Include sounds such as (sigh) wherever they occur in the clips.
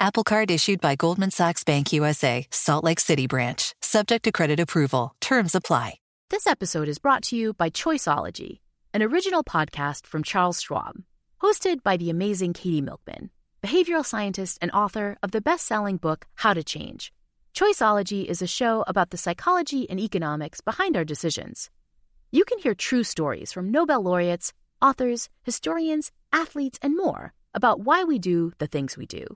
Apple Card issued by Goldman Sachs Bank USA, Salt Lake City branch. Subject to credit approval. Terms apply. This episode is brought to you by Choiceology, an original podcast from Charles Schwab, hosted by the amazing Katie Milkman, behavioral scientist and author of the best-selling book How to Change. Choiceology is a show about the psychology and economics behind our decisions. You can hear true stories from Nobel laureates, authors, historians, athletes, and more about why we do the things we do.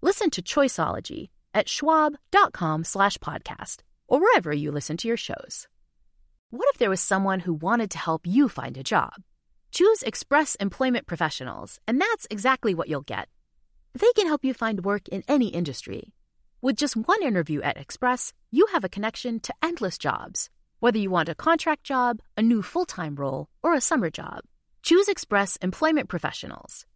Listen to Choiceology at schwab.com slash podcast or wherever you listen to your shows. What if there was someone who wanted to help you find a job? Choose Express Employment Professionals, and that's exactly what you'll get. They can help you find work in any industry. With just one interview at Express, you have a connection to endless jobs, whether you want a contract job, a new full time role, or a summer job. Choose Express Employment Professionals.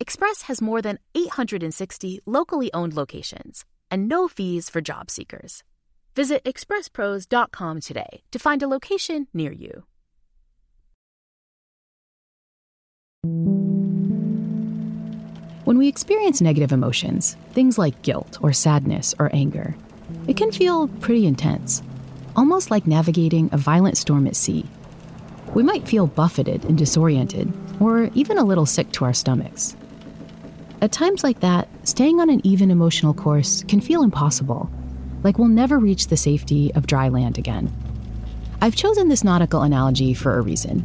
Express has more than 860 locally owned locations and no fees for job seekers. Visit expresspros.com today to find a location near you. When we experience negative emotions, things like guilt or sadness or anger, it can feel pretty intense, almost like navigating a violent storm at sea. We might feel buffeted and disoriented, or even a little sick to our stomachs. At times like that, staying on an even emotional course can feel impossible, like we'll never reach the safety of dry land again. I've chosen this nautical analogy for a reason.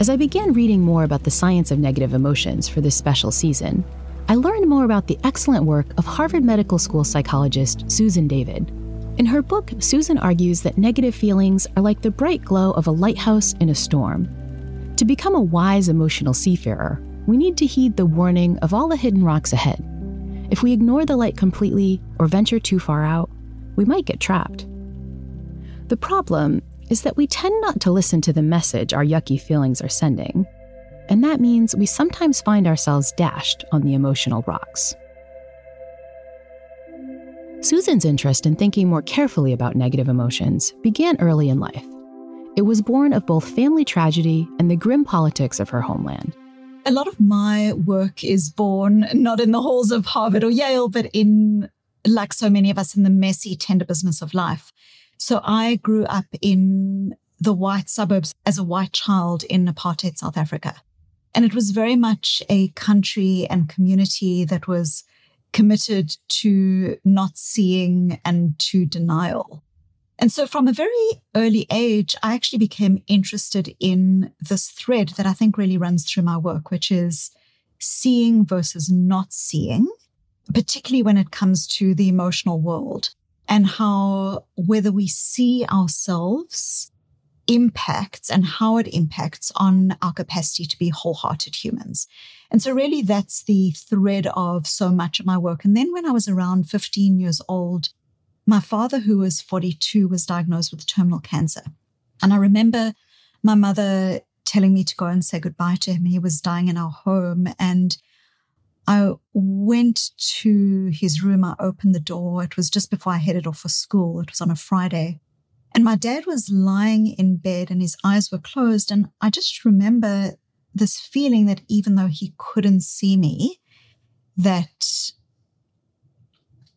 As I began reading more about the science of negative emotions for this special season, I learned more about the excellent work of Harvard Medical School psychologist Susan David. In her book, Susan argues that negative feelings are like the bright glow of a lighthouse in a storm. To become a wise emotional seafarer, we need to heed the warning of all the hidden rocks ahead. If we ignore the light completely or venture too far out, we might get trapped. The problem is that we tend not to listen to the message our yucky feelings are sending, and that means we sometimes find ourselves dashed on the emotional rocks. Susan's interest in thinking more carefully about negative emotions began early in life. It was born of both family tragedy and the grim politics of her homeland. A lot of my work is born not in the halls of Harvard or Yale, but in, like so many of us, in the messy, tender business of life. So I grew up in the white suburbs as a white child in apartheid South Africa. And it was very much a country and community that was committed to not seeing and to denial. And so from a very early age, I actually became interested in this thread that I think really runs through my work, which is seeing versus not seeing, particularly when it comes to the emotional world and how whether we see ourselves impacts and how it impacts on our capacity to be wholehearted humans. And so, really, that's the thread of so much of my work. And then, when I was around 15 years old, my father, who was 42, was diagnosed with terminal cancer. And I remember my mother telling me to go and say goodbye to him. He was dying in our home. And I went to his room. I opened the door. It was just before I headed off for school. It was on a Friday. And my dad was lying in bed and his eyes were closed. And I just remember this feeling that even though he couldn't see me, that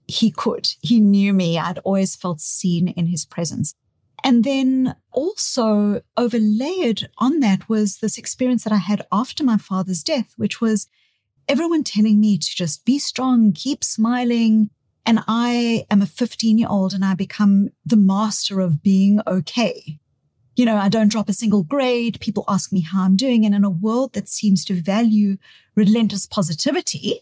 he could. He knew me. I'd always felt seen in his presence. And then also overlaid on that was this experience that I had after my father's death, which was everyone telling me to just be strong, keep smiling, and I am a 15 year old and I become the master of being okay. You know, I don't drop a single grade. People ask me how I'm doing. And in a world that seems to value relentless positivity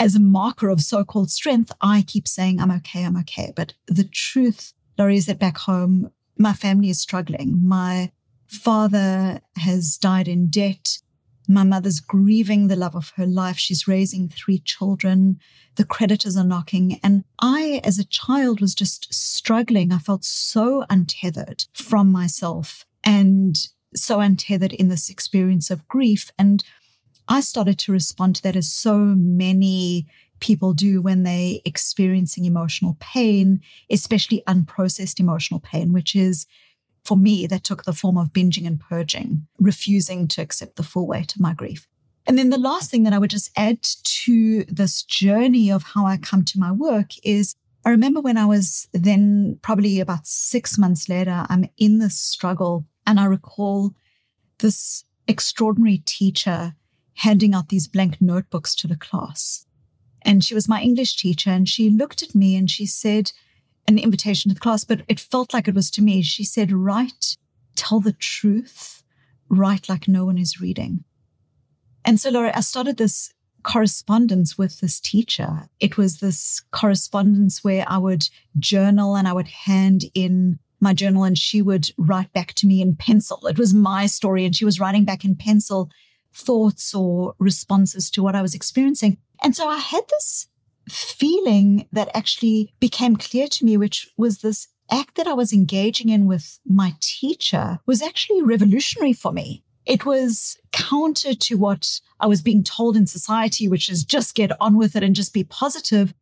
as a marker of so called strength, I keep saying, I'm okay, I'm okay. But the truth, Laurie, is that back home, my family is struggling. My father has died in debt. My mother's grieving the love of her life. She's raising three children. The creditors are knocking. And I, as a child, was just struggling. I felt so untethered from myself and so untethered in this experience of grief. And I started to respond to that as so many people do when they're experiencing emotional pain, especially unprocessed emotional pain, which is for me, that took the form of binging and purging, refusing to accept the full weight of my grief. And then the last thing that I would just add to this journey of how I come to my work is I remember when I was then probably about six months later, I'm in this struggle and I recall this extraordinary teacher handing out these blank notebooks to the class. And she was my English teacher and she looked at me and she said, an invitation to the class, but it felt like it was to me. She said, Write, tell the truth, write like no one is reading. And so, Laurie, I started this correspondence with this teacher. It was this correspondence where I would journal and I would hand in my journal and she would write back to me in pencil. It was my story and she was writing back in pencil thoughts or responses to what I was experiencing. And so I had this feeling that actually became clear to me, which was this act that I was engaging in with my teacher was actually revolutionary for me. It was counter to what I was being told in society, which is just get on with it and just be positive.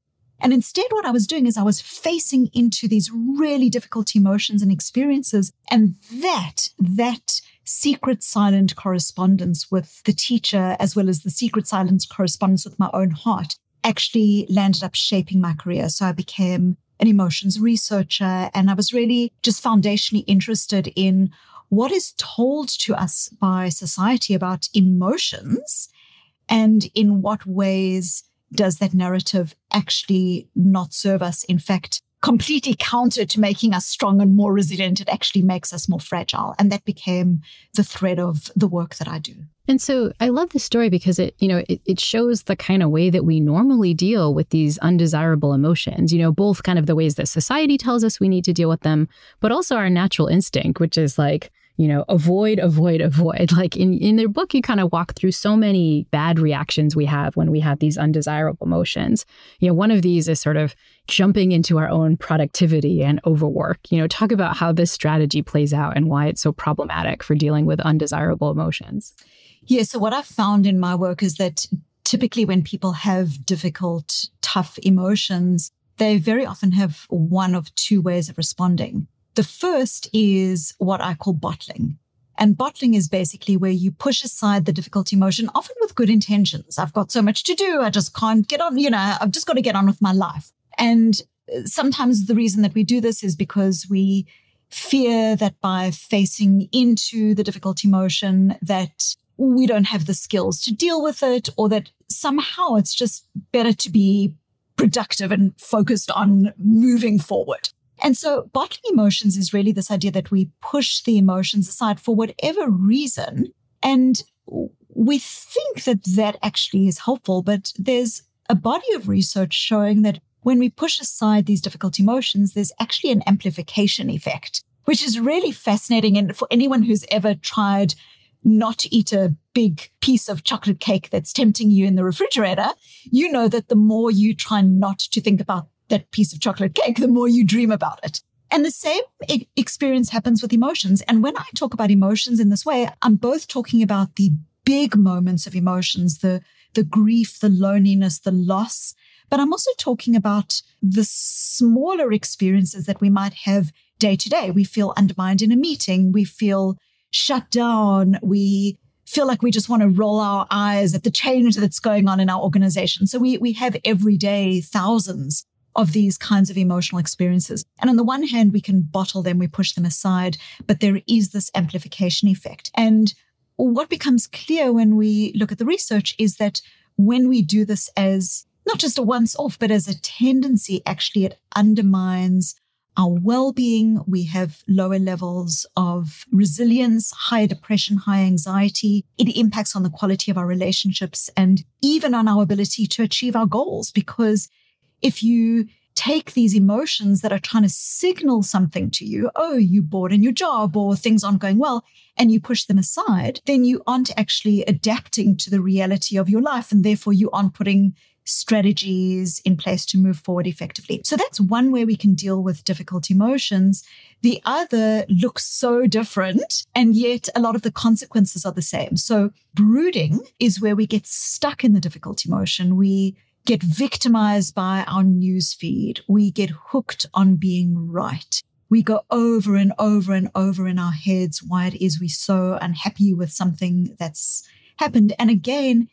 And instead, what I was doing is I was facing into these really difficult emotions and experiences. And that, that secret silent correspondence with the teacher, as well as the secret silent correspondence with my own heart, actually landed up shaping my career. So I became an emotions researcher and I was really just foundationally interested in what is told to us by society about emotions and in what ways does that narrative actually not serve us? In fact, completely counter to making us strong and more resilient. It actually makes us more fragile. And that became the thread of the work that I do. And so I love this story because it, you know, it, it shows the kind of way that we normally deal with these undesirable emotions, you know, both kind of the ways that society tells us we need to deal with them, but also our natural instinct, which is like, you know, avoid, avoid, avoid. Like in, in their book, you kind of walk through so many bad reactions we have when we have these undesirable emotions. You know, one of these is sort of jumping into our own productivity and overwork. You know, talk about how this strategy plays out and why it's so problematic for dealing with undesirable emotions. Yeah. So, what I've found in my work is that typically when people have difficult, tough emotions, they very often have one of two ways of responding. The first is what I call bottling. And bottling is basically where you push aside the difficult emotion, often with good intentions. I've got so much to do. I just can't get on, you know, I've just got to get on with my life. And sometimes the reason that we do this is because we fear that by facing into the difficult emotion that we don't have the skills to deal with it or that somehow it's just better to be productive and focused on moving forward. And so bottling emotions is really this idea that we push the emotions aside for whatever reason. And we think that that actually is helpful, but there's a body of research showing that when we push aside these difficult emotions, there's actually an amplification effect, which is really fascinating. And for anyone who's ever tried not to eat a big piece of chocolate cake that's tempting you in the refrigerator, you know that the more you try not to think about that piece of chocolate cake, the more you dream about it. And the same experience happens with emotions. And when I talk about emotions in this way, I'm both talking about the big moments of emotions, the, the grief, the loneliness, the loss, but I'm also talking about the smaller experiences that we might have day to day. We feel undermined in a meeting. We feel shut down. We feel like we just want to roll our eyes at the change that's going on in our organization. So we, we have every day thousands of these kinds of emotional experiences. And on the one hand, we can bottle them, we push them aside, but there is this amplification effect. And what becomes clear when we look at the research is that when we do this as not just a once off, but as a tendency, actually, it undermines our well being. We have lower levels of resilience, higher depression, higher anxiety. It impacts on the quality of our relationships and even on our ability to achieve our goals because if you take these emotions that are trying to signal something to you, oh, you bored in your job or things aren't going well, and you push them aside, then you aren't actually adapting to the reality of your life. And therefore, you aren't putting strategies in place to move forward effectively. So that's one way we can deal with difficult emotions. The other looks so different, and yet a lot of the consequences are the same. So brooding is where we get stuck in the difficult emotion. We get victimized by our news feed. We get hooked on being right. We go over and over and over in our heads why it is we're so unhappy with something that's happened. And again,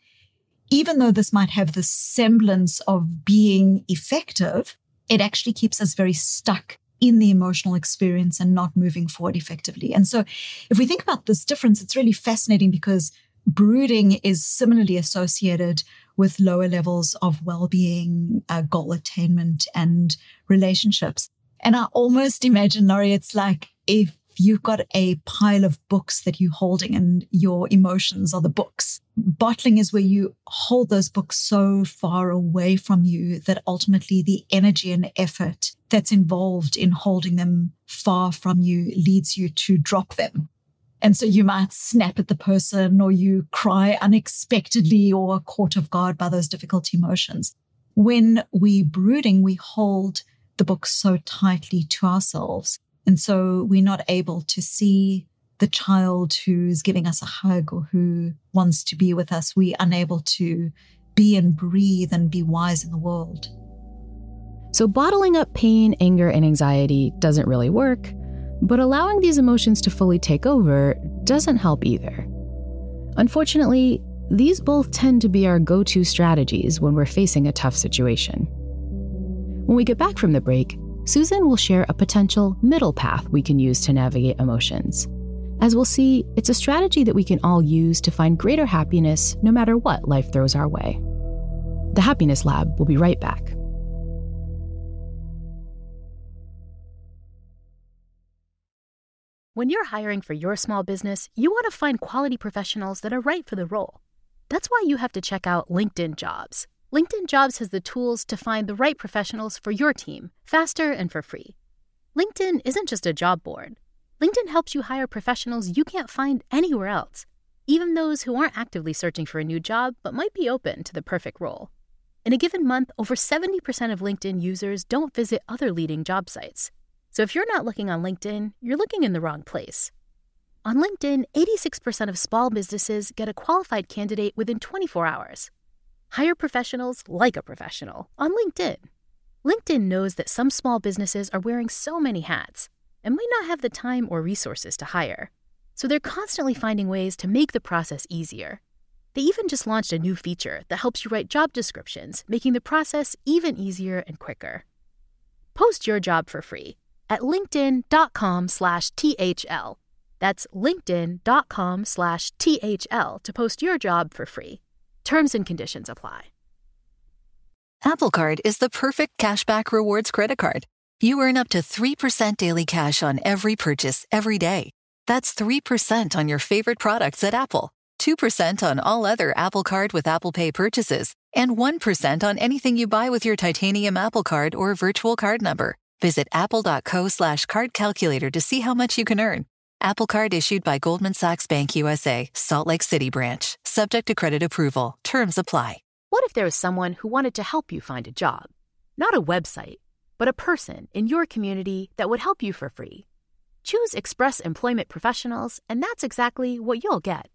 even though this might have the semblance of being effective, it actually keeps us very stuck in the emotional experience and not moving forward effectively. And so, if we think about this difference, it's really fascinating because brooding is similarly associated with lower levels of well being, uh, goal attainment, and relationships. And I almost imagine, Laurie, it's like if you've got a pile of books that you're holding and your emotions are the books. Bottling is where you hold those books so far away from you that ultimately the energy and effort that's involved in holding them far from you leads you to drop them. And so you might snap at the person or you cry unexpectedly or are caught off guard by those difficult emotions. When we brooding, we hold the book so tightly to ourselves and so we're not able to see the child who's giving us a hug or who wants to be with us. We're unable to be and breathe and be wise in the world. So, bottling up pain, anger, and anxiety doesn't really work, but allowing these emotions to fully take over doesn't help either. Unfortunately, these both tend to be our go to strategies when we're facing a tough situation. When we get back from the break, Susan will share a potential middle path we can use to navigate emotions. As we'll see, it's a strategy that we can all use to find greater happiness no matter what life throws our way. The Happiness Lab will be right back. When you're hiring for your small business, you want to find quality professionals that are right for the role. That's why you have to check out LinkedIn Jobs. LinkedIn Jobs has the tools to find the right professionals for your team faster and for free. LinkedIn isn't just a job board. LinkedIn helps you hire professionals you can't find anywhere else, even those who aren't actively searching for a new job but might be open to the perfect role. In a given month, over 70% of LinkedIn users don't visit other leading job sites. So if you're not looking on LinkedIn, you're looking in the wrong place. On LinkedIn, 86% of small businesses get a qualified candidate within 24 hours. Hire professionals like a professional on LinkedIn. LinkedIn knows that some small businesses are wearing so many hats and might not have the time or resources to hire. So they're constantly finding ways to make the process easier. They even just launched a new feature that helps you write job descriptions, making the process even easier and quicker. Post your job for free at linkedin.com slash THL. That's linkedin.com slash THL to post your job for free. Terms and conditions apply. Apple Card is the perfect cashback rewards credit card. You earn up to 3% daily cash on every purchase every day. That's 3% on your favorite products at Apple, 2% on all other Apple Card with Apple Pay purchases, and 1% on anything you buy with your titanium Apple Card or virtual card number. Visit apple.co slash card calculator to see how much you can earn. Apple Card issued by Goldman Sachs Bank USA, Salt Lake City branch, subject to credit approval. Terms apply. What if there was someone who wanted to help you find a job? Not a website, but a person in your community that would help you for free. Choose Express Employment Professionals, and that's exactly what you'll get.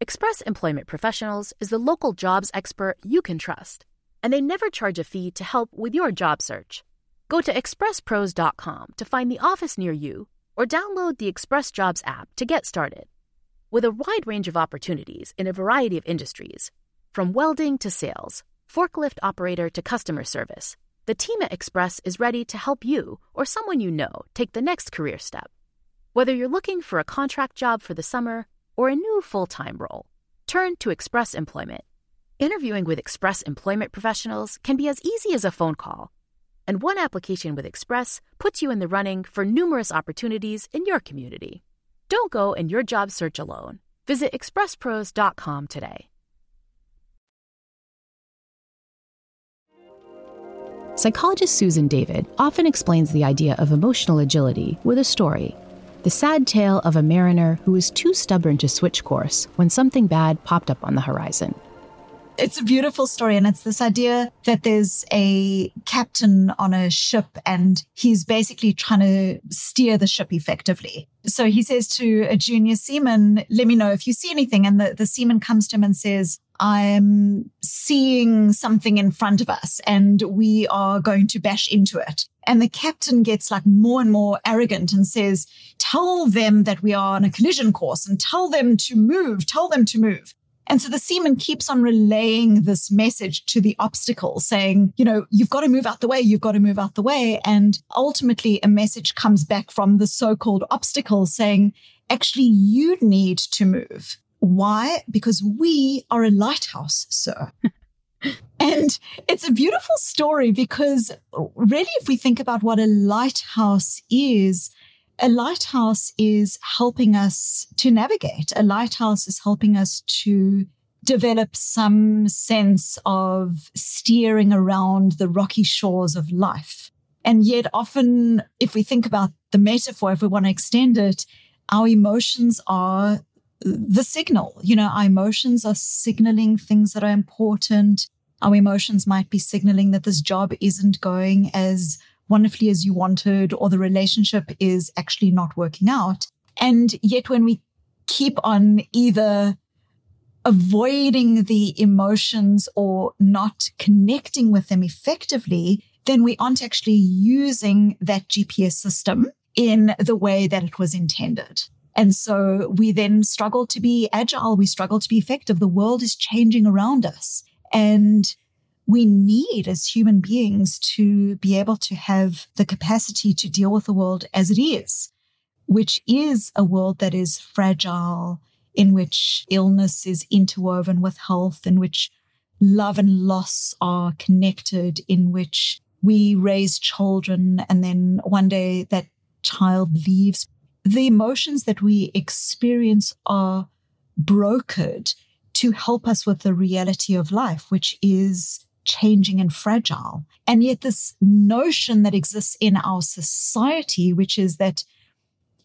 Express Employment Professionals is the local jobs expert you can trust, and they never charge a fee to help with your job search. Go to expresspros.com to find the office near you or download the Express Jobs app to get started. With a wide range of opportunities in a variety of industries, from welding to sales, forklift operator to customer service, the team at Express is ready to help you or someone you know take the next career step. Whether you're looking for a contract job for the summer or a new full time role, turn to Express Employment. Interviewing with Express Employment professionals can be as easy as a phone call and one application with Express puts you in the running for numerous opportunities in your community. Don't go in your job search alone. Visit expresspros.com today. psychologist Susan David often explains the idea of emotional agility with a story the sad tale of a mariner who was too stubborn to switch course when something bad popped up on the horizon. It's a beautiful story, and it's this idea that there's a captain on a ship and he's basically trying to steer the ship effectively. So he says to a junior seaman, Let me know if you see anything. And the, the seaman comes to him and says, I'm seeing something in front of us and we are going to bash into it. And the captain gets like more and more arrogant and says, Tell them that we are on a collision course and tell them to move, tell them to move. And so the seaman keeps on relaying this message to the obstacle, saying, you know, you've got to move out the way, you've got to move out the way. And ultimately, a message comes back from the so called obstacle saying, actually, you need to move. Why? Because we are a lighthouse, sir. (laughs) and it's a beautiful story because, really, if we think about what a lighthouse is, a lighthouse is helping us to navigate. A lighthouse is helping us to develop some sense of steering around the rocky shores of life. And yet, often, if we think about the metaphor, if we want to extend it, our emotions are the signal. You know, our emotions are signaling things that are important. Our emotions might be signaling that this job isn't going as wonderfully as you wanted, or the relationship is actually not working out. And yet, when we keep on either avoiding the emotions or not connecting with them effectively, then we aren't actually using that GPS system in the way that it was intended. And so we then struggle to be agile. We struggle to be effective. The world is changing around us. And we need as human beings to be able to have the capacity to deal with the world as it is, which is a world that is fragile, in which illness is interwoven with health, in which love and loss are connected, in which we raise children and then one day that child leaves. The emotions that we experience are brokered to help us with the reality of life, which is changing and fragile. And yet, this notion that exists in our society, which is that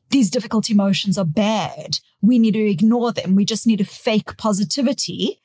these difficult emotions are bad, we need to ignore them, we just need to fake positivity.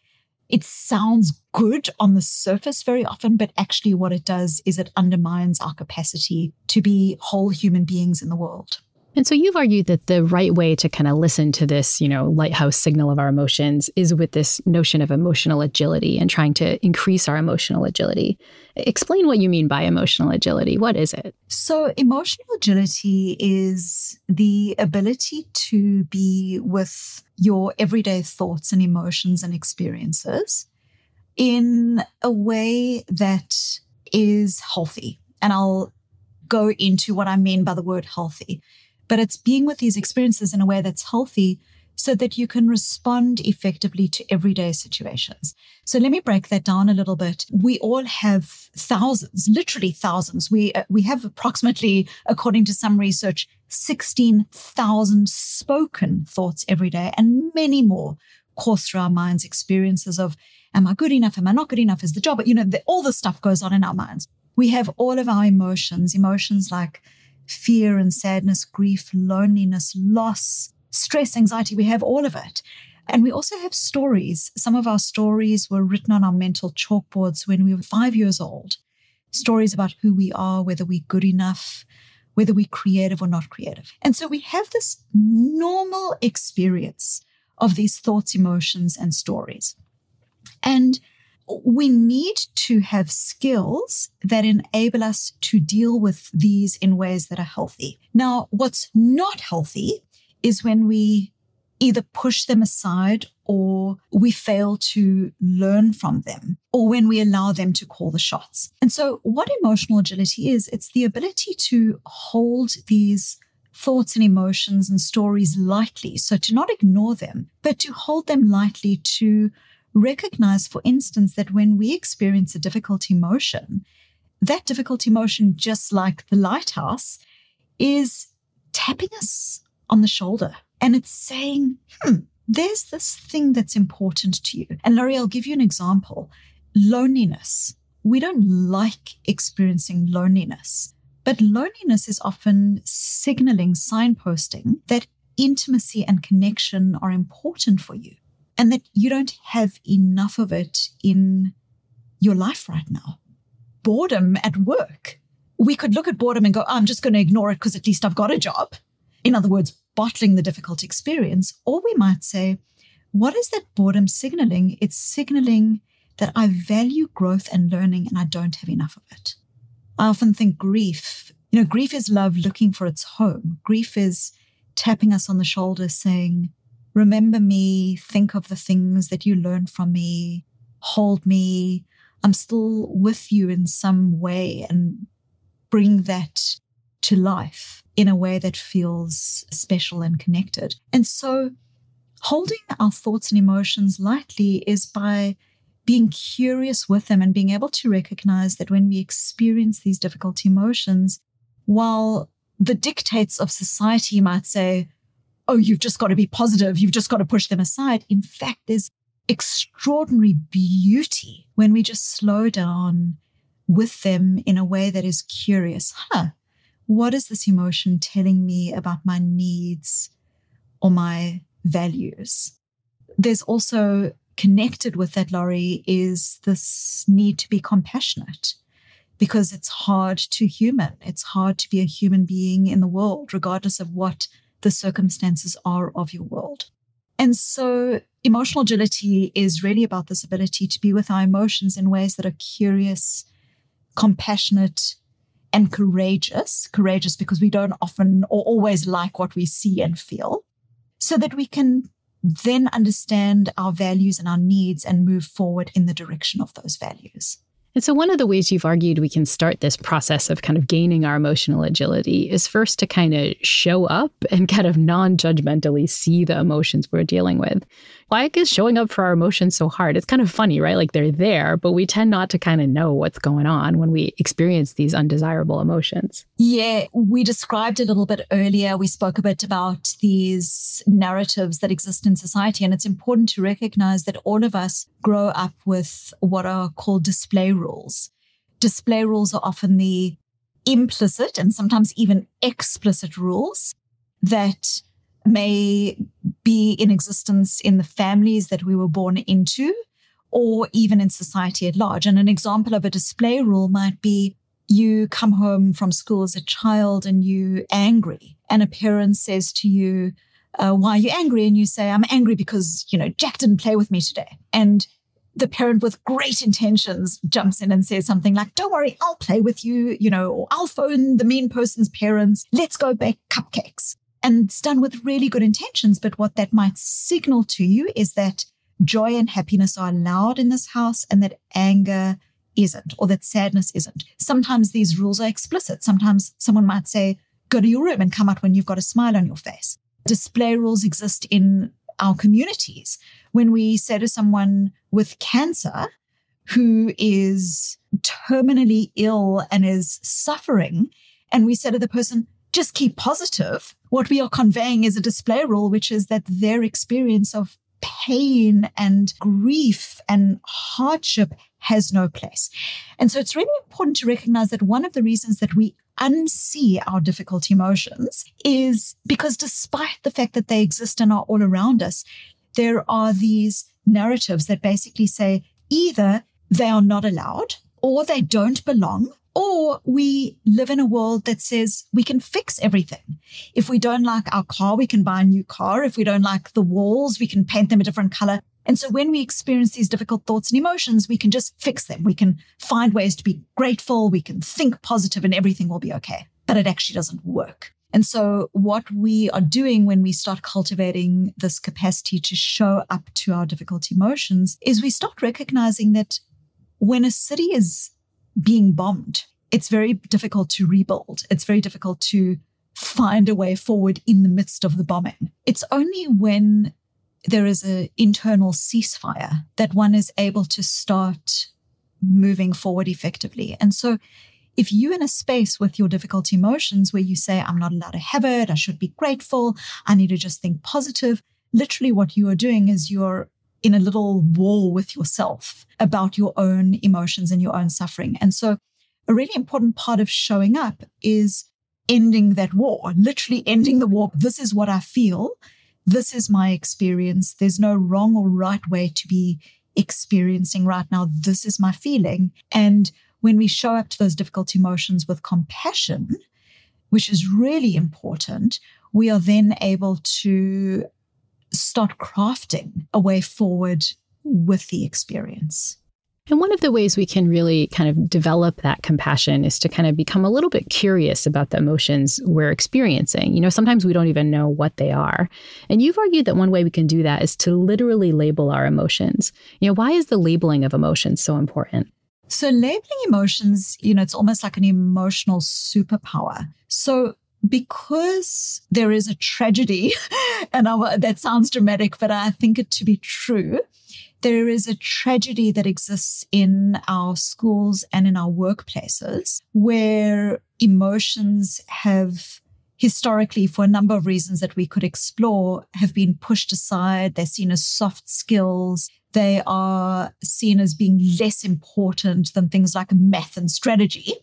It sounds good on the surface very often, but actually, what it does is it undermines our capacity to be whole human beings in the world. And so you've argued that the right way to kind of listen to this, you know, lighthouse signal of our emotions is with this notion of emotional agility and trying to increase our emotional agility. Explain what you mean by emotional agility. What is it? So, emotional agility is the ability to be with your everyday thoughts and emotions and experiences in a way that is healthy. And I'll go into what I mean by the word healthy but it's being with these experiences in a way that's healthy so that you can respond effectively to everyday situations. So let me break that down a little bit. We all have thousands, literally thousands. We uh, we have approximately according to some research 16,000 spoken thoughts every day and many more course through our minds experiences of am I good enough am I not good enough is the job you know the, all the stuff goes on in our minds. We have all of our emotions, emotions like fear and sadness, grief, loneliness, loss, stress, anxiety. We have all of it. And we also have stories. Some of our stories were written on our mental chalkboards when we were five years old. Stories about who we are, whether we're good enough, whether we're creative or not creative. And so we have this normal experience of these thoughts, emotions, and stories. And we need to have skills that enable us to deal with these in ways that are healthy. Now, what's not healthy is when we either push them aside or we fail to learn from them or when we allow them to call the shots. And so what emotional agility is, it's the ability to hold these thoughts and emotions and stories lightly. So to not ignore them, but to hold them lightly to recognize, for instance, that when we experience a difficult emotion, that difficult emotion, just like the lighthouse, is tapping us on the shoulder and it's saying, hmm, there's this thing that's important to you. And Laurie, I'll give you an example loneliness. we don't like experiencing loneliness. But loneliness is often signaling, signposting that intimacy and connection are important for you and that you don't have enough of it in your life right now. Boredom at work. We could look at boredom and go, oh, I'm just going to ignore it because at least I've got a job. In other words, bottling the difficult experience. Or we might say, what is that boredom signaling? It's signaling that I value growth and learning and I don't have enough of it. I often think grief, you know, grief is love looking for its home. Grief is tapping us on the shoulder saying, Remember me, think of the things that you learned from me, hold me. I'm still with you in some way and bring that to life in a way that feels special and connected. And so, holding our thoughts and emotions lightly is by being curious with them and being able to recognize that when we experience these difficult emotions, while the dictates of society might say, oh, you've just got to be positive, you've just got to push them aside. In fact, there's extraordinary beauty when we just slow down with them in a way that is curious. Huh, what is this emotion telling me about my needs or my values? There's also connected with that, Laurie, is this need to be compassionate because it's hard to human. It's hard to be a human being in the world, regardless of what the circumstances are of your world. And so, emotional agility is really about this ability to be with our emotions in ways that are curious, compassionate, and courageous. Courageous because we don't often or always like what we see and feel, so that we can then understand our values and our needs and move forward in the direction of those values. And so, one of the ways you've argued we can start this process of kind of gaining our emotional agility is first to kind of show up and kind of non judgmentally see the emotions we're dealing with. Why is showing up for our emotions so hard? It's kind of funny, right? Like they're there, but we tend not to kind of know what's going on when we experience these undesirable emotions. Yeah, we described a little bit earlier. We spoke a bit about these narratives that exist in society. And it's important to recognize that all of us grow up with what are called display rules. Display rules are often the implicit and sometimes even explicit rules that may be in existence in the families that we were born into or even in society at large. And an example of a display rule might be you come home from school as a child and you're angry and a parent says to you, uh, why are you angry? And you say, I'm angry because, you know, Jack didn't play with me today. And the parent with great intentions jumps in and says something like, Don't worry, I'll play with you, you know, or I'll phone the mean person's parents. Let's go bake cupcakes and it's done with really good intentions. But what that might signal to you is that joy and happiness are allowed in this house and that anger isn't, or that sadness isn't. Sometimes these rules are explicit. Sometimes someone might say, go to your room and come out when you've got a smile on your face. Display rules exist in our communities. When we say to someone with cancer who is terminally ill and is suffering, and we say to the person, just keep positive, what we are conveying is a display rule, which is that their experience of pain and grief and hardship has no place. And so it's really important to recognize that one of the reasons that we unsee our difficult emotions is because despite the fact that they exist and are all around us, there are these narratives that basically say either they are not allowed or they don't belong or we live in a world that says we can fix everything. If we don't like our car, we can buy a new car. If we don't like the walls, we can paint them a different color. And so when we experience these difficult thoughts and emotions, we can just fix them. We can find ways to be grateful. We can think positive and everything will be okay. But it actually doesn't work. And so what we are doing when we start cultivating this capacity to show up to our difficult emotions is we start recognizing that when a city is being bombed. It's very difficult to rebuild. It's very difficult to find a way forward in the midst of the bombing. It's only when there is an internal ceasefire that one is able to start moving forward effectively. And so, if you're in a space with your difficult emotions where you say, I'm not allowed to have it, I should be grateful, I need to just think positive, literally what you are doing is you're in a little war with yourself about your own emotions and your own suffering. And so, a really important part of showing up is ending that war, literally ending the war. This is what I feel. This is my experience. There's no wrong or right way to be experiencing right now. This is my feeling. And when we show up to those difficult emotions with compassion, which is really important, we are then able to start crafting a way forward with the experience. And one of the ways we can really kind of develop that compassion is to kind of become a little bit curious about the emotions we're experiencing. You know, sometimes we don't even know what they are. And you've argued that one way we can do that is to literally label our emotions. You know, why is the labeling of emotions so important? So, labeling emotions, you know, it's almost like an emotional superpower. So, because there is a tragedy, (laughs) and I, that sounds dramatic, but I think it to be true there is a tragedy that exists in our schools and in our workplaces where emotions have historically, for a number of reasons that we could explore, have been pushed aside. They're seen as soft skills. They are seen as being less important than things like math and strategy.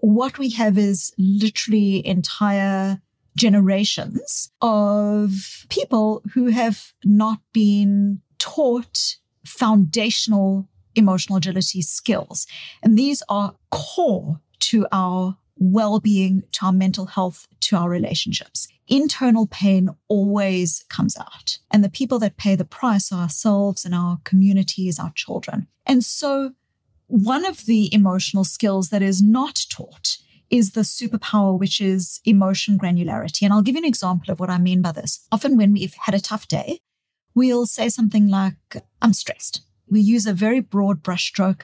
What we have is literally entire generations of people who have not been taught foundational emotional agility skills. And these are core to our well being, to our mental health, to our relationships. Internal pain always comes out. And the people that pay the price are ourselves and our communities, our children. And so, one of the emotional skills that is not taught is the superpower, which is emotion granularity. And I'll give you an example of what I mean by this. Often, when we've had a tough day, we'll say something like, I'm stressed. We use a very broad brushstroke,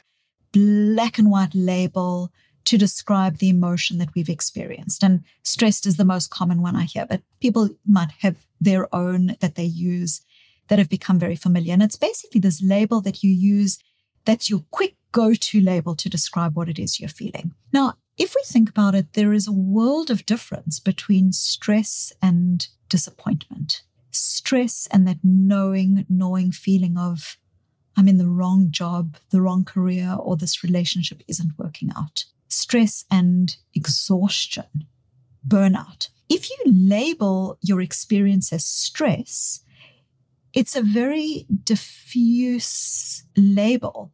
black and white label to describe the emotion that we've experienced. And stressed is the most common one I hear, but people might have their own that they use that have become very familiar. And it's basically this label that you use that's your quick go to label to describe what it is you're feeling. Now, if we think about it, there is a world of difference between stress and disappointment stress and that knowing, gnawing feeling of I'm in the wrong job, the wrong career, or this relationship isn't working out. Stress and exhaustion, burnout. If you label your experience as stress, it's a very diffuse label.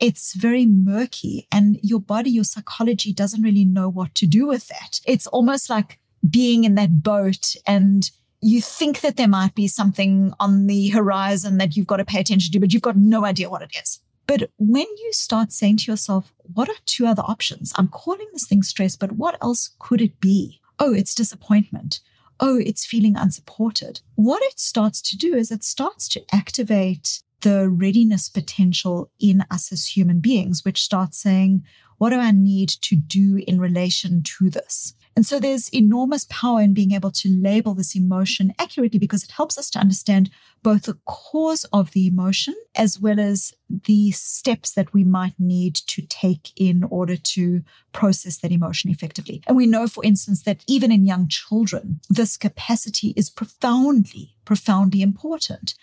It's very murky, and your body, your psychology doesn't really know what to do with that. It's almost like being in that boat and you think that there might be something on the horizon that you've got to pay attention to, but you've got no idea what it is. But when you start saying to yourself, what are two other options? I'm calling this thing stress, but what else could it be? Oh, it's disappointment. Oh, it's feeling unsupported. What it starts to do is it starts to activate the readiness potential in us as human beings, which starts saying, what do I need to do in relation to this? And so there's enormous power in being able to label this emotion accurately because it helps us to understand both the cause of the emotion as well as the steps that we might need to take in order to process that emotion effectively. And we know, for instance, that even in young children, this capacity is profoundly, profoundly important.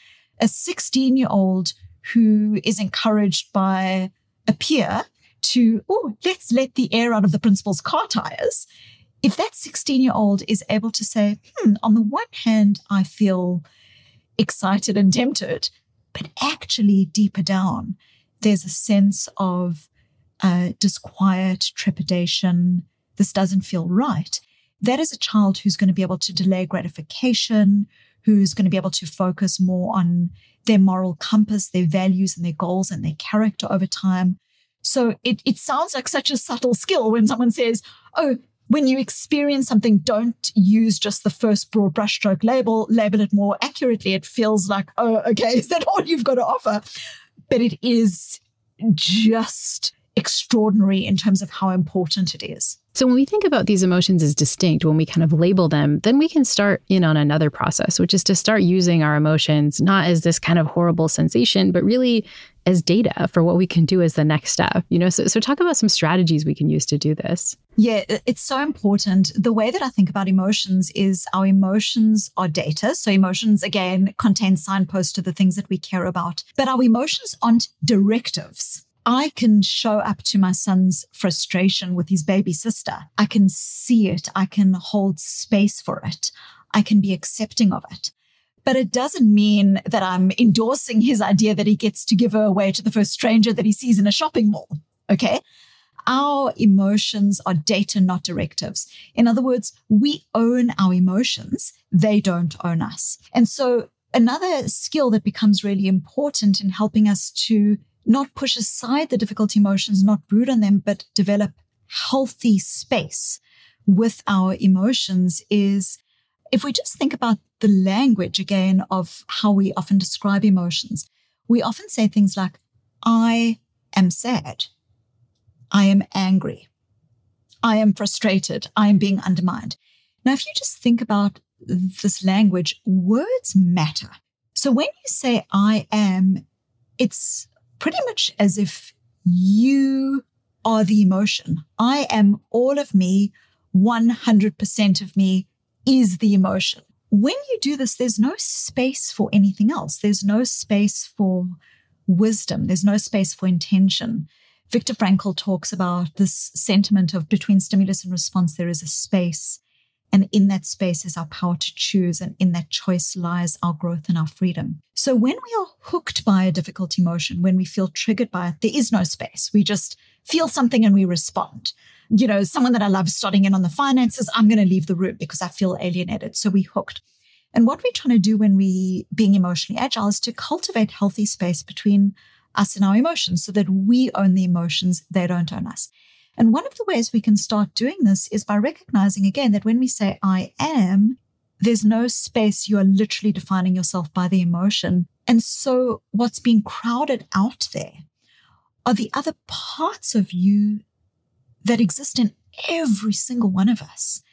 A 16 year old who is encouraged by a peer to, oh, let's let the air out of the principal's car tires if that 16 year old is able to say, hmm, on the one hand, I feel excited and tempted, but actually deeper down, there's a sense of uh, disquiet, trepidation. This doesn't feel right. That is a child who's going to be able to delay gratification, who's going to be able to focus more on their moral compass, their values and their goals and their character over time. So it, it sounds like such a subtle skill when someone says, Oh, when you experience something, don't use just the first broad brushstroke label, label it more accurately. It feels like, oh, okay, (laughs) is that all you've got to offer? But it is just extraordinary in terms of how important it is. So, when we think about these emotions as distinct, when we kind of label them, then we can start in on another process, which is to start using our emotions not as this kind of horrible sensation, but really as data for what we can do as the next step. You know, so, so talk about some strategies we can use to do this. Yeah, it's so important. The way that I think about emotions is our emotions are data. So emotions again contain signposts to the things that we care about, but our emotions aren't directives. I can show up to my son's frustration with his baby sister. I can see it. I can hold space for it. I can be accepting of it. But it doesn't mean that I'm endorsing his idea that he gets to give her away to the first stranger that he sees in a shopping mall. Okay. Our emotions are data, not directives. In other words, we own our emotions. They don't own us. And so another skill that becomes really important in helping us to not push aside the difficult emotions, not brood on them, but develop healthy space with our emotions is if we just think about the language again of how we often describe emotions, we often say things like, I am sad. I am angry. I am frustrated. I am being undermined. Now, if you just think about this language, words matter. So when you say I am, it's pretty much as if you are the emotion. I am all of me, 100% of me is the emotion. When you do this, there's no space for anything else. There's no space for wisdom. There's no space for intention. Viktor Frankl talks about this sentiment of between stimulus and response, there is a space. And in that space is our power to choose. And in that choice lies our growth and our freedom. So when we are hooked by a difficult emotion, when we feel triggered by it, there is no space. We just feel something and we respond. You know, someone that I love starting in on the finances, I'm going to leave the room because I feel alienated. So we hooked. And what we're trying to do when we being emotionally agile is to cultivate healthy space between us and our emotions so that we own the emotions, they don't own us. And one of the ways we can start doing this is by recognizing again that when we say I am, there's no space. You are literally defining yourself by the emotion. And so what's being crowded out there are the other parts of you that exist in every single one of us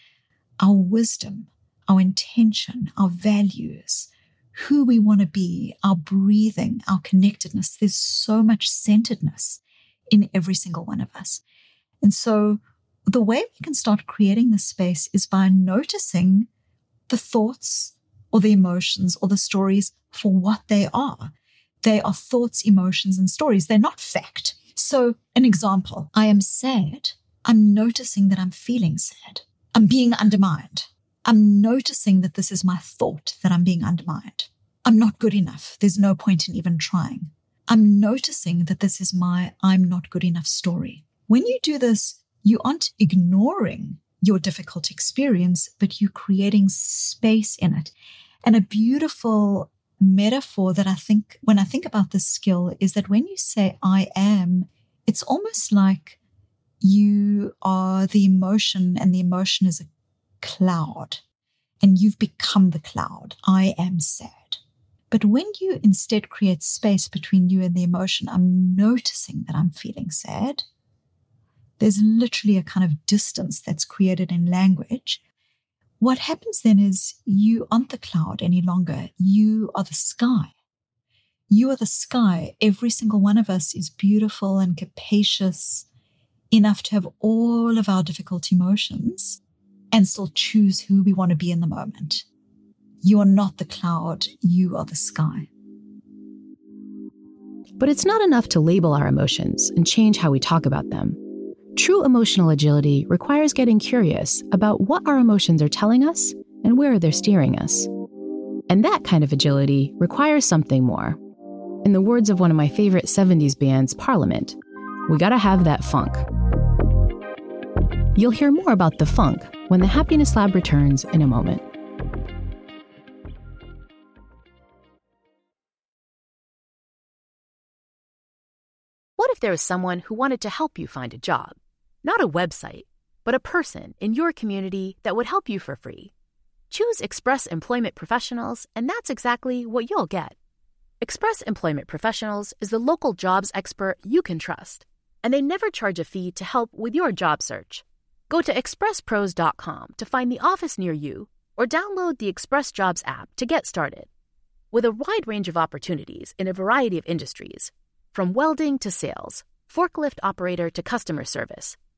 our wisdom, our intention, our values, who we want to be, our breathing, our connectedness. There's so much centeredness in every single one of us. And so the way we can start creating this space is by noticing the thoughts or the emotions or the stories for what they are. They are thoughts, emotions, and stories. They're not fact. So, an example I am sad. I'm noticing that I'm feeling sad. I'm being undermined. I'm noticing that this is my thought that I'm being undermined. I'm not good enough. There's no point in even trying. I'm noticing that this is my I'm not good enough story. When you do this, you aren't ignoring your difficult experience, but you're creating space in it. And a beautiful metaphor that I think, when I think about this skill, is that when you say I am, it's almost like you are the emotion and the emotion is a cloud and you've become the cloud. I am sad. But when you instead create space between you and the emotion, I'm noticing that I'm feeling sad there's literally a kind of distance that's created in language. What happens then is you aren't the cloud any longer. You are the sky. You are the sky. Every single one of us is beautiful and capacious enough to have all of our difficult emotions and still choose who we want to be in the moment. You are not the cloud, you are the sky. But it's not enough to label our emotions and change how we talk about them. True emotional agility requires getting curious about what our emotions are telling us and where they're steering us. And that kind of agility requires something more. In the words of one of my favorite 70s bands, Parliament, we gotta have that funk. You'll hear more about the funk when the Happiness Lab returns in a moment. What if there was someone who wanted to help you find a job? Not a website, but a person in your community that would help you for free. Choose Express Employment Professionals, and that's exactly what you'll get. Express Employment Professionals is the local jobs expert you can trust, and they never charge a fee to help with your job search. Go to expresspros.com to find the office near you or download the Express Jobs app to get started. With a wide range of opportunities in a variety of industries, from welding to sales, forklift operator to customer service,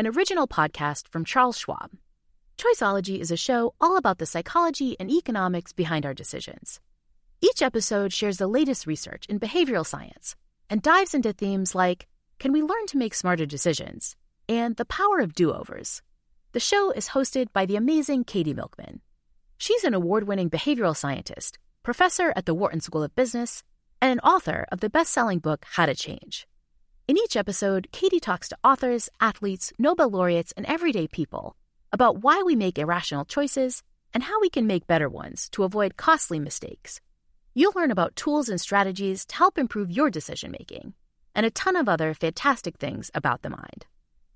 an original podcast from Charles Schwab. Choiceology is a show all about the psychology and economics behind our decisions. Each episode shares the latest research in behavioral science and dives into themes like can we learn to make smarter decisions and the power of do overs. The show is hosted by the amazing Katie Milkman. She's an award winning behavioral scientist, professor at the Wharton School of Business, and an author of the best selling book How to Change. In each episode, Katie talks to authors, athletes, Nobel laureates, and everyday people about why we make irrational choices and how we can make better ones to avoid costly mistakes. You'll learn about tools and strategies to help improve your decision making, and a ton of other fantastic things about the mind.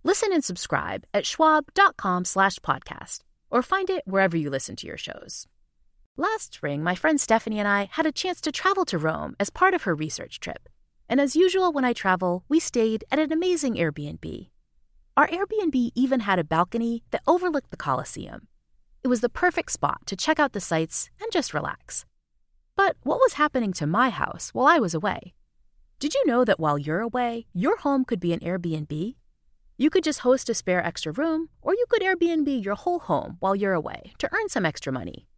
Listen and subscribe at schwab.com slash podcast, or find it wherever you listen to your shows. Last spring, my friend Stephanie and I had a chance to travel to Rome as part of her research trip. And as usual, when I travel, we stayed at an amazing Airbnb. Our Airbnb even had a balcony that overlooked the Colosseum. It was the perfect spot to check out the sights and just relax. But what was happening to my house while I was away? Did you know that while you're away, your home could be an Airbnb? You could just host a spare extra room, or you could Airbnb your whole home while you're away to earn some extra money.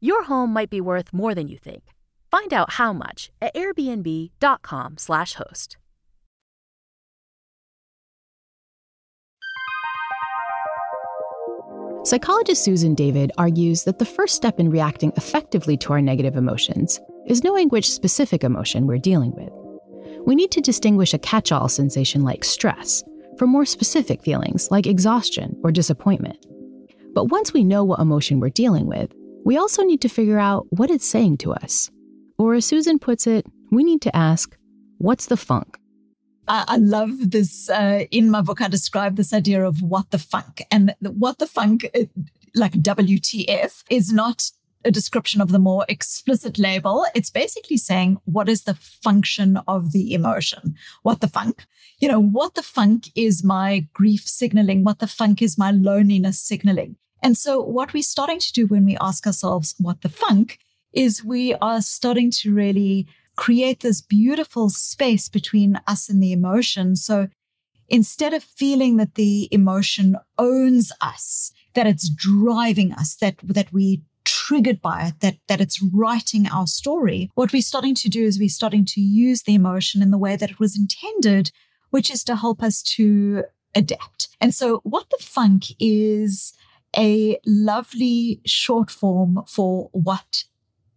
Your home might be worth more than you think. Find out how much at airbnb.com/slash host. Psychologist Susan David argues that the first step in reacting effectively to our negative emotions is knowing which specific emotion we're dealing with. We need to distinguish a catch all sensation like stress from more specific feelings like exhaustion or disappointment. But once we know what emotion we're dealing with, we also need to figure out what it's saying to us. Or as Susan puts it, we need to ask, what's the funk? I love this. Uh, in my book, I describe this idea of what the funk. And what the funk, uh, like WTF, is not a description of the more explicit label. It's basically saying what is the function of the emotion? What the funk? You know, what the funk is my grief signaling? What the funk is my loneliness signaling? And so, what we're starting to do when we ask ourselves what the funk is we are starting to really create this beautiful space between us and the emotion. So instead of feeling that the emotion owns us, that it's driving us, that, that we triggered by it, that, that it's writing our story, what we're starting to do is we're starting to use the emotion in the way that it was intended, which is to help us to adapt. And so what the funk is a lovely short form for what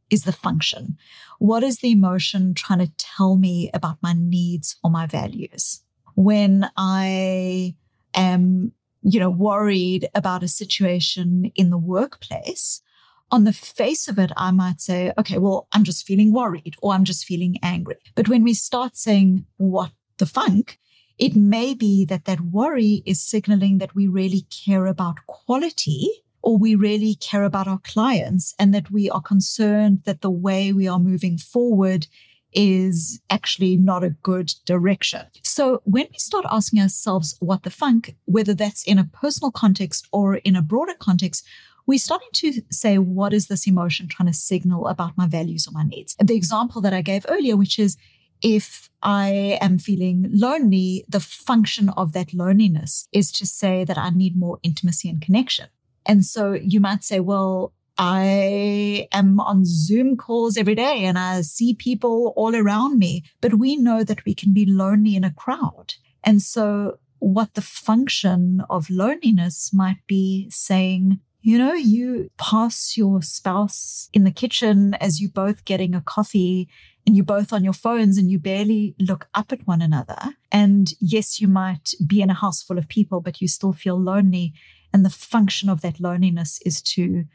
is the function? What is the emotion trying to tell me about my needs or my values? When I am, you know, worried about a situation in the workplace, on the face of it, I might say, okay, well, I'm just feeling worried or I'm just feeling angry. But when we start saying what the funk, it may be that that worry is signaling that we really care about quality or we really care about our clients and that we are concerned that the way we are moving forward is actually not a good direction. So when we start asking ourselves what the funk, whether that's in a personal context or in a broader context, we're starting to say, what is this emotion trying to signal about my values or my needs? The example that I gave earlier, which is if I am feeling lonely, the function of that loneliness is to say that I need more intimacy and connection. And so you might say, well, I am on Zoom calls every day and I see people all around me, but we know that we can be lonely in a crowd. And so what the function of loneliness might be saying, you know, you pass your spouse in the kitchen as you both getting a coffee and you're both on your phones and you barely look up at one another. And yes, you might be in a house full of people, but you still feel lonely. And the function of that loneliness is to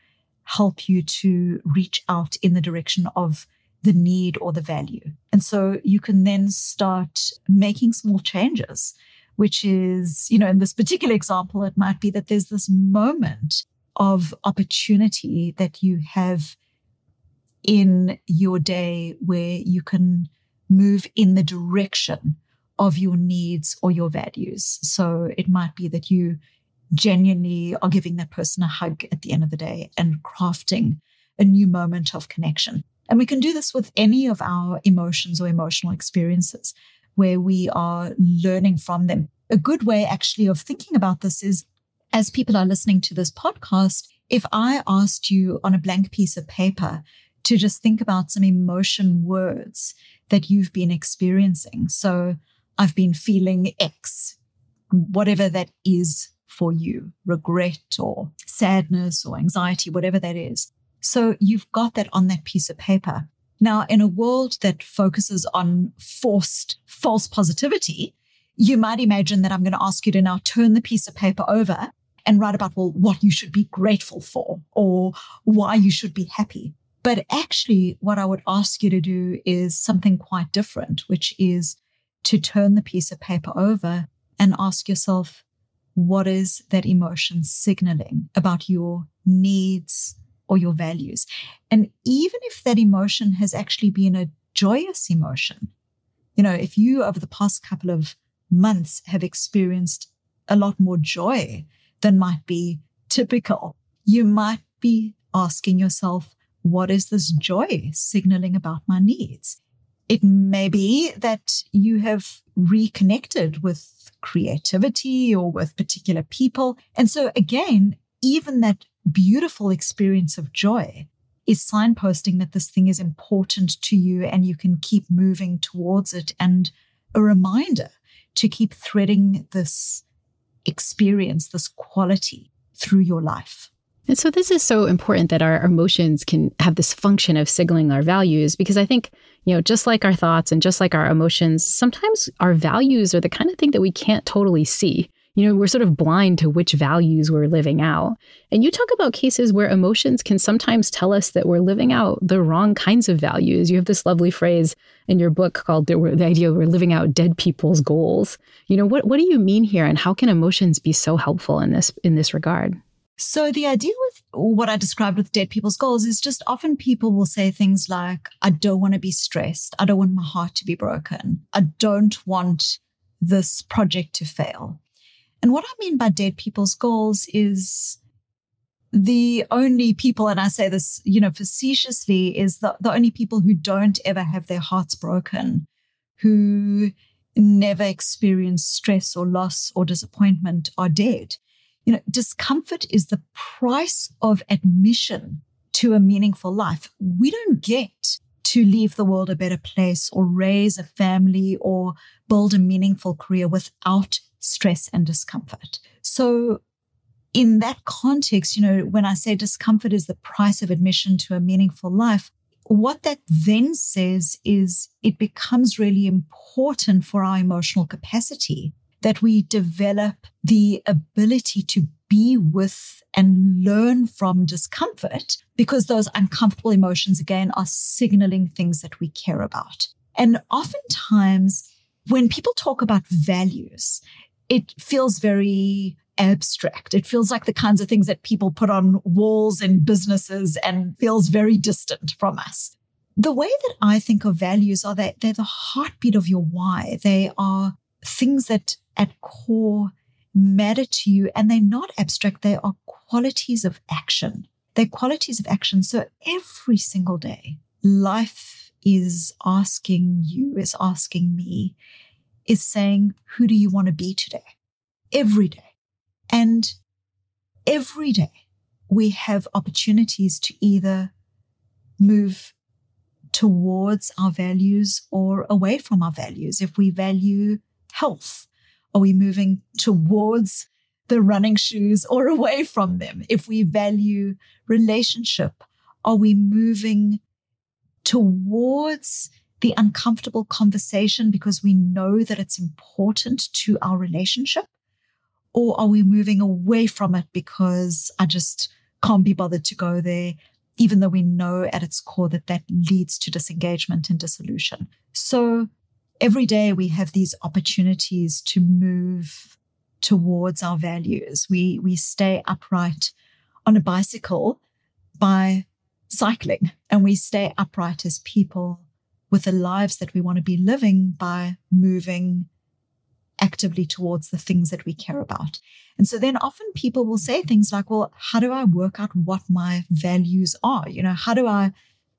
help you to reach out in the direction of the need or the value. And so you can then start making small changes which is, you know, in this particular example, it might be that there's this moment of opportunity that you have in your day where you can move in the direction of your needs or your values. So it might be that you genuinely are giving that person a hug at the end of the day and crafting a new moment of connection. And we can do this with any of our emotions or emotional experiences where we are learning from them. A good way, actually, of thinking about this is as people are listening to this podcast, if I asked you on a blank piece of paper to just think about some emotion words that you've been experiencing. So I've been feeling X, whatever that is for you, regret or sadness or anxiety, whatever that is. So you've got that on that piece of paper. Now, in a world that focuses on forced false positivity, you might imagine that I'm going to ask you to now turn the piece of paper over and write about, well, what you should be grateful for or why you should be happy. But actually, what I would ask you to do is something quite different, which is to turn the piece of paper over and ask yourself, what is that emotion signaling about your needs or your values? And even if that emotion has actually been a joyous emotion, you know, if you over the past couple of months have experienced a lot more joy than might be typical, you might be asking yourself, what is this joy signaling about my needs? It may be that you have reconnected with creativity or with particular people. And so, again, even that beautiful experience of joy is signposting that this thing is important to you and you can keep moving towards it and a reminder to keep threading this experience, this quality through your life. And so this is so important that our emotions can have this function of signaling our values because I think, you know, just like our thoughts and just like our emotions, sometimes our values are the kind of thing that we can't totally see. You know, we're sort of blind to which values we're living out. And you talk about cases where emotions can sometimes tell us that we're living out the wrong kinds of values. You have this lovely phrase in your book called the, the idea we're living out dead people's goals. You know, what, what do you mean here and how can emotions be so helpful in this in this regard? So the idea with what I described with dead people's goals is just often people will say things like, I don't want to be stressed. I don't want my heart to be broken. I don't want this project to fail. And what I mean by dead people's goals is the only people, and I say this, you know, facetiously, is the, the only people who don't ever have their hearts broken, who never experience stress or loss or disappointment are dead. You know, discomfort is the price of admission to a meaningful life. We don't get to leave the world a better place or raise a family or build a meaningful career without stress and discomfort. So, in that context, you know, when I say discomfort is the price of admission to a meaningful life, what that then says is it becomes really important for our emotional capacity that we develop the ability to be with and learn from discomfort because those uncomfortable emotions, again, are signaling things that we care about. And oftentimes, when people talk about values, it feels very abstract. It feels like the kinds of things that people put on walls in businesses and feels very distant from us. The way that I think of values are that they're the heartbeat of your why. They are things that at core matter to you and they're not abstract. They are qualities of action. They're qualities of action. So every single day, life is asking you, is asking me, is saying, who do you want to be today? Every day. And every day we have opportunities to either move towards our values or away from our values. If we value health, are we moving towards the running shoes or away from them? If we value relationship, are we moving towards the uncomfortable conversation because we know that it's important to our relationship? Or are we moving away from it because I just can't be bothered to go there, even though we know at its core that that leads to disengagement and dissolution? So every day we have these opportunities to move towards our values. We, we stay upright on a bicycle by cycling and we stay upright as people with the lives that we want to be living by moving actively towards the things that we care about. And so then often people will say things like, well, how do I work out what my values are? You know, how do I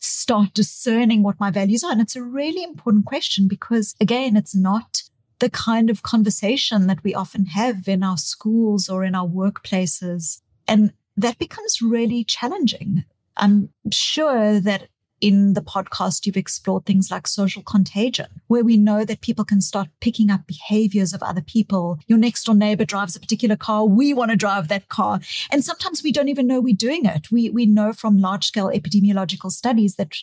start discerning what my values are? And it's a really important question because, again, it's not the kind of conversation that we often have in our schools or in our workplaces. And that becomes really challenging. I'm sure that in the podcast, you've explored things like social contagion, where we know that people can start picking up behaviors of other people. Your next door neighbor drives a particular car. We want to drive that car. And sometimes we don't even know we're doing it. We, we know from large scale epidemiological studies that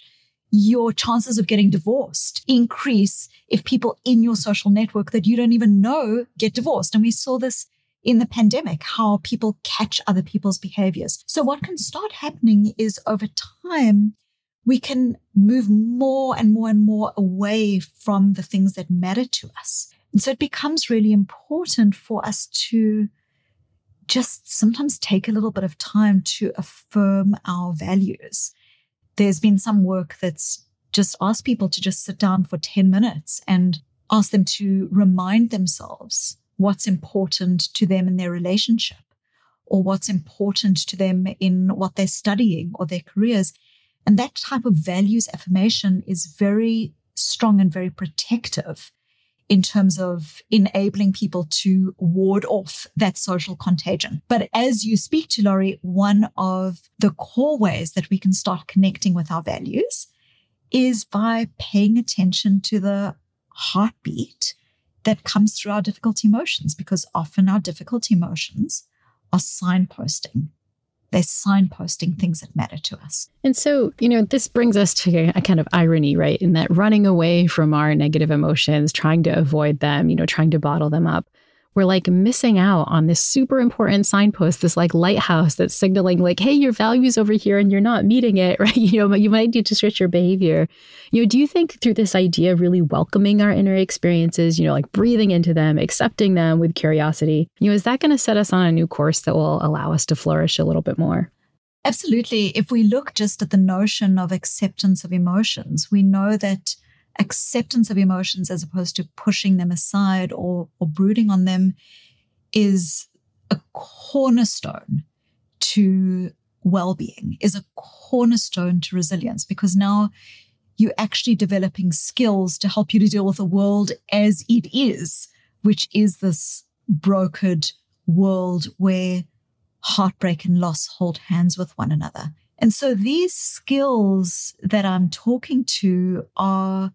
your chances of getting divorced increase if people in your social network that you don't even know get divorced. And we saw this in the pandemic, how people catch other people's behaviors. So what can start happening is over time, we can move more and more and more away from the things that matter to us. And so it becomes really important for us to just sometimes take a little bit of time to affirm our values. There's been some work that's just asked people to just sit down for 10 minutes and ask them to remind themselves what's important to them in their relationship or what's important to them in what they're studying or their careers. And that type of values affirmation is very strong and very protective in terms of enabling people to ward off that social contagion. But as you speak to Laurie, one of the core ways that we can start connecting with our values is by paying attention to the heartbeat that comes through our difficult emotions, because often our difficult emotions are signposting. They're signposting things that matter to us. And so, you know, this brings us to a kind of irony, right? In that running away from our negative emotions, trying to avoid them, you know, trying to bottle them up, we're like missing out on this super important signpost, this like lighthouse that's signaling like, hey, your value's over here and you're not meeting it, (laughs) right? You know, you might need to switch your behavior. You know, do you think through this idea of really welcoming our inner experiences, you know, like breathing into them, accepting them with curiosity, you know, is that going to set us on a new course that will allow us to flourish a little bit more? Absolutely. If we look just at the notion of acceptance of emotions, we know that acceptance of emotions as opposed to pushing them aside or, or brooding on them is a cornerstone to well-being is a cornerstone to resilience because now you're actually developing skills to help you to deal with the world as it is which is this brokered world where heartbreak and loss hold hands with one another. And so these skills that I'm talking to are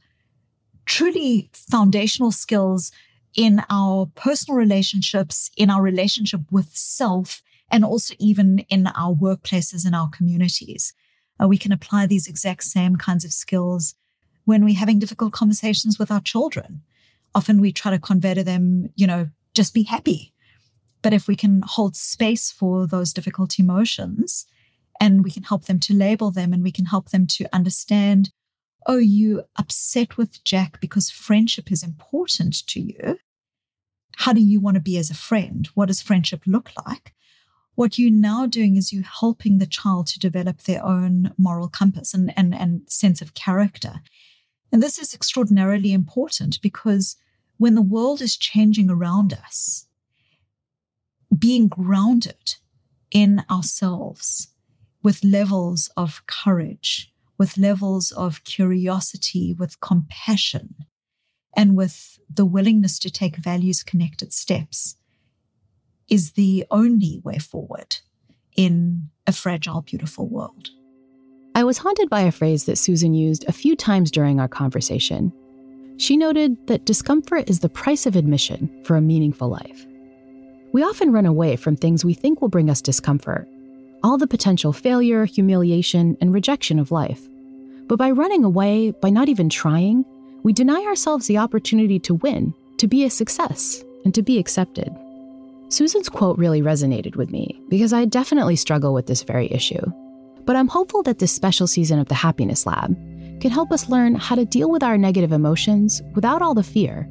truly foundational skills in our personal relationships, in our relationship with self, and also even in our workplaces and our communities. Uh, we can apply these exact same kinds of skills when we're having difficult conversations with our children. Often we try to convey to them, you know, just be happy. But if we can hold space for those difficult emotions and we can help them to label them and we can help them to understand oh, you upset with Jack because friendship is important to you. How do you want to be as a friend? What does friendship look like? What you're now doing is you're helping the child to develop their own moral compass and, and, and sense of character. And this is extraordinarily important because when the world is changing around us, being grounded in ourselves with levels of courage, with levels of curiosity, with compassion, and with the willingness to take values connected steps is the only way forward in a fragile, beautiful world. I was haunted by a phrase that Susan used a few times during our conversation. She noted that discomfort is the price of admission for a meaningful life. We often run away from things we think will bring us discomfort all the potential failure, humiliation, and rejection of life. But by running away, by not even trying, we deny ourselves the opportunity to win, to be a success, and to be accepted. Susan's quote really resonated with me because I definitely struggle with this very issue. But I'm hopeful that this special season of the Happiness Lab can help us learn how to deal with our negative emotions without all the fear,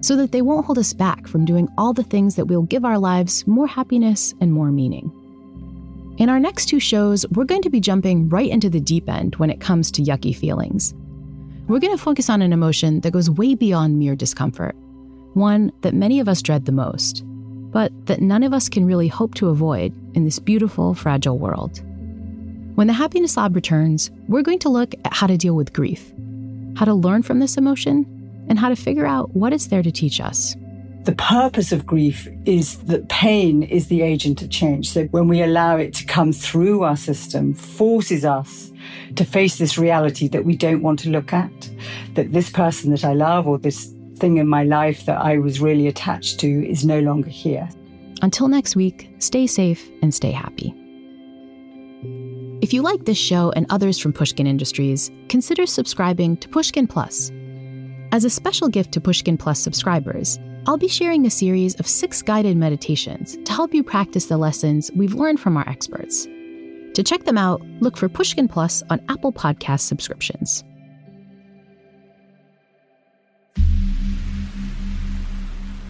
so that they won't hold us back from doing all the things that will give our lives more happiness and more meaning. In our next two shows, we're going to be jumping right into the deep end when it comes to yucky feelings. We're going to focus on an emotion that goes way beyond mere discomfort, one that many of us dread the most, but that none of us can really hope to avoid in this beautiful, fragile world. When the Happiness Lab returns, we're going to look at how to deal with grief, how to learn from this emotion, and how to figure out what it's there to teach us. The purpose of grief is that pain is the agent of change. So when we allow it to come through our system, forces us to face this reality that we don't want to look at, that this person that I love or this thing in my life that I was really attached to is no longer here. Until next week, stay safe and stay happy. If you like this show and others from Pushkin Industries, consider subscribing to Pushkin Plus. As a special gift to Pushkin Plus subscribers, I'll be sharing a series of six guided meditations to help you practice the lessons we've learned from our experts. To check them out, look for Pushkin Plus on Apple Podcast subscriptions.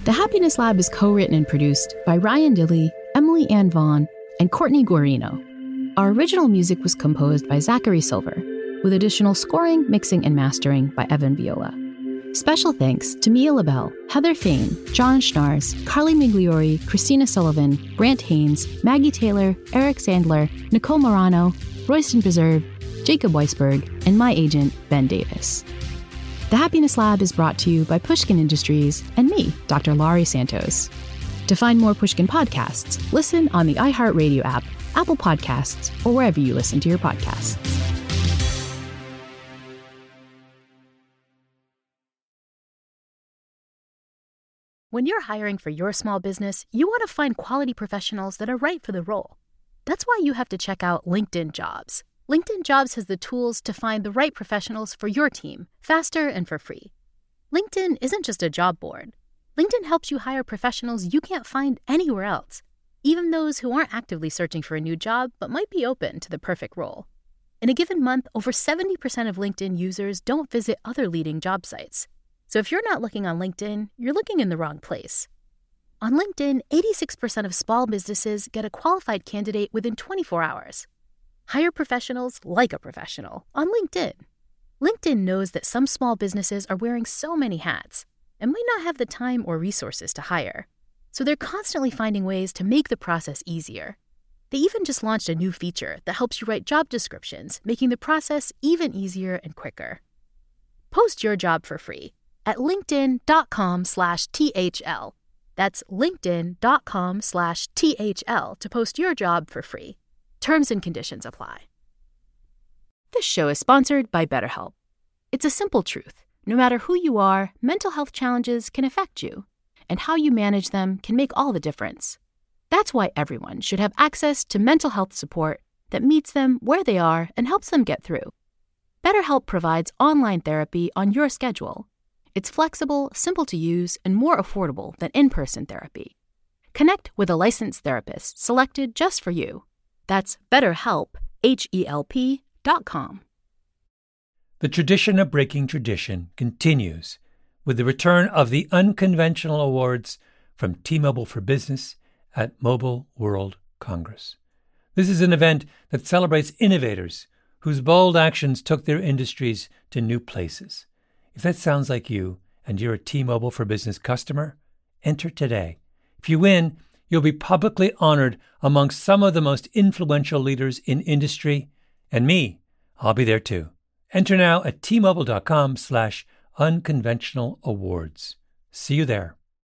The Happiness Lab is co written and produced by Ryan Dilley, Emily Ann Vaughn, and Courtney Guarino. Our original music was composed by Zachary Silver, with additional scoring, mixing, and mastering by Evan Viola. Special thanks to Mia LaBelle, Heather Fain, John Schnars, Carly Migliori, Christina Sullivan, Brant Haynes, Maggie Taylor, Eric Sandler, Nicole Morano, Royston Beserve, Jacob Weisberg, and my agent, Ben Davis. The Happiness Lab is brought to you by Pushkin Industries and me, Dr. Laurie Santos. To find more Pushkin podcasts, listen on the iHeartRadio app, Apple Podcasts, or wherever you listen to your podcasts. When you're hiring for your small business, you want to find quality professionals that are right for the role. That's why you have to check out LinkedIn Jobs. LinkedIn Jobs has the tools to find the right professionals for your team faster and for free. LinkedIn isn't just a job board. LinkedIn helps you hire professionals you can't find anywhere else, even those who aren't actively searching for a new job but might be open to the perfect role. In a given month, over 70% of LinkedIn users don't visit other leading job sites. So if you're not looking on LinkedIn, you're looking in the wrong place. On LinkedIn, 86% of small businesses get a qualified candidate within 24 hours. Hire professionals like a professional on LinkedIn. LinkedIn knows that some small businesses are wearing so many hats and might not have the time or resources to hire. So they're constantly finding ways to make the process easier. They even just launched a new feature that helps you write job descriptions, making the process even easier and quicker. Post your job for free at linkedin.com slash THL. That's linkedin.com slash THL to post your job for free. Terms and conditions apply. This show is sponsored by BetterHelp. It's a simple truth. No matter who you are, mental health challenges can affect you, and how you manage them can make all the difference. That's why everyone should have access to mental health support that meets them where they are and helps them get through. BetterHelp provides online therapy on your schedule. It's flexible, simple to use, and more affordable than in person therapy. Connect with a licensed therapist selected just for you. That's BetterHelp, H E L P dot com. The tradition of breaking tradition continues with the return of the unconventional awards from T Mobile for Business at Mobile World Congress. This is an event that celebrates innovators whose bold actions took their industries to new places. If that sounds like you and you're a T Mobile for Business customer, enter today. If you win, you'll be publicly honored among some of the most influential leaders in industry, and me, I'll be there too. Enter now at tmobile.com slash unconventional awards. See you there.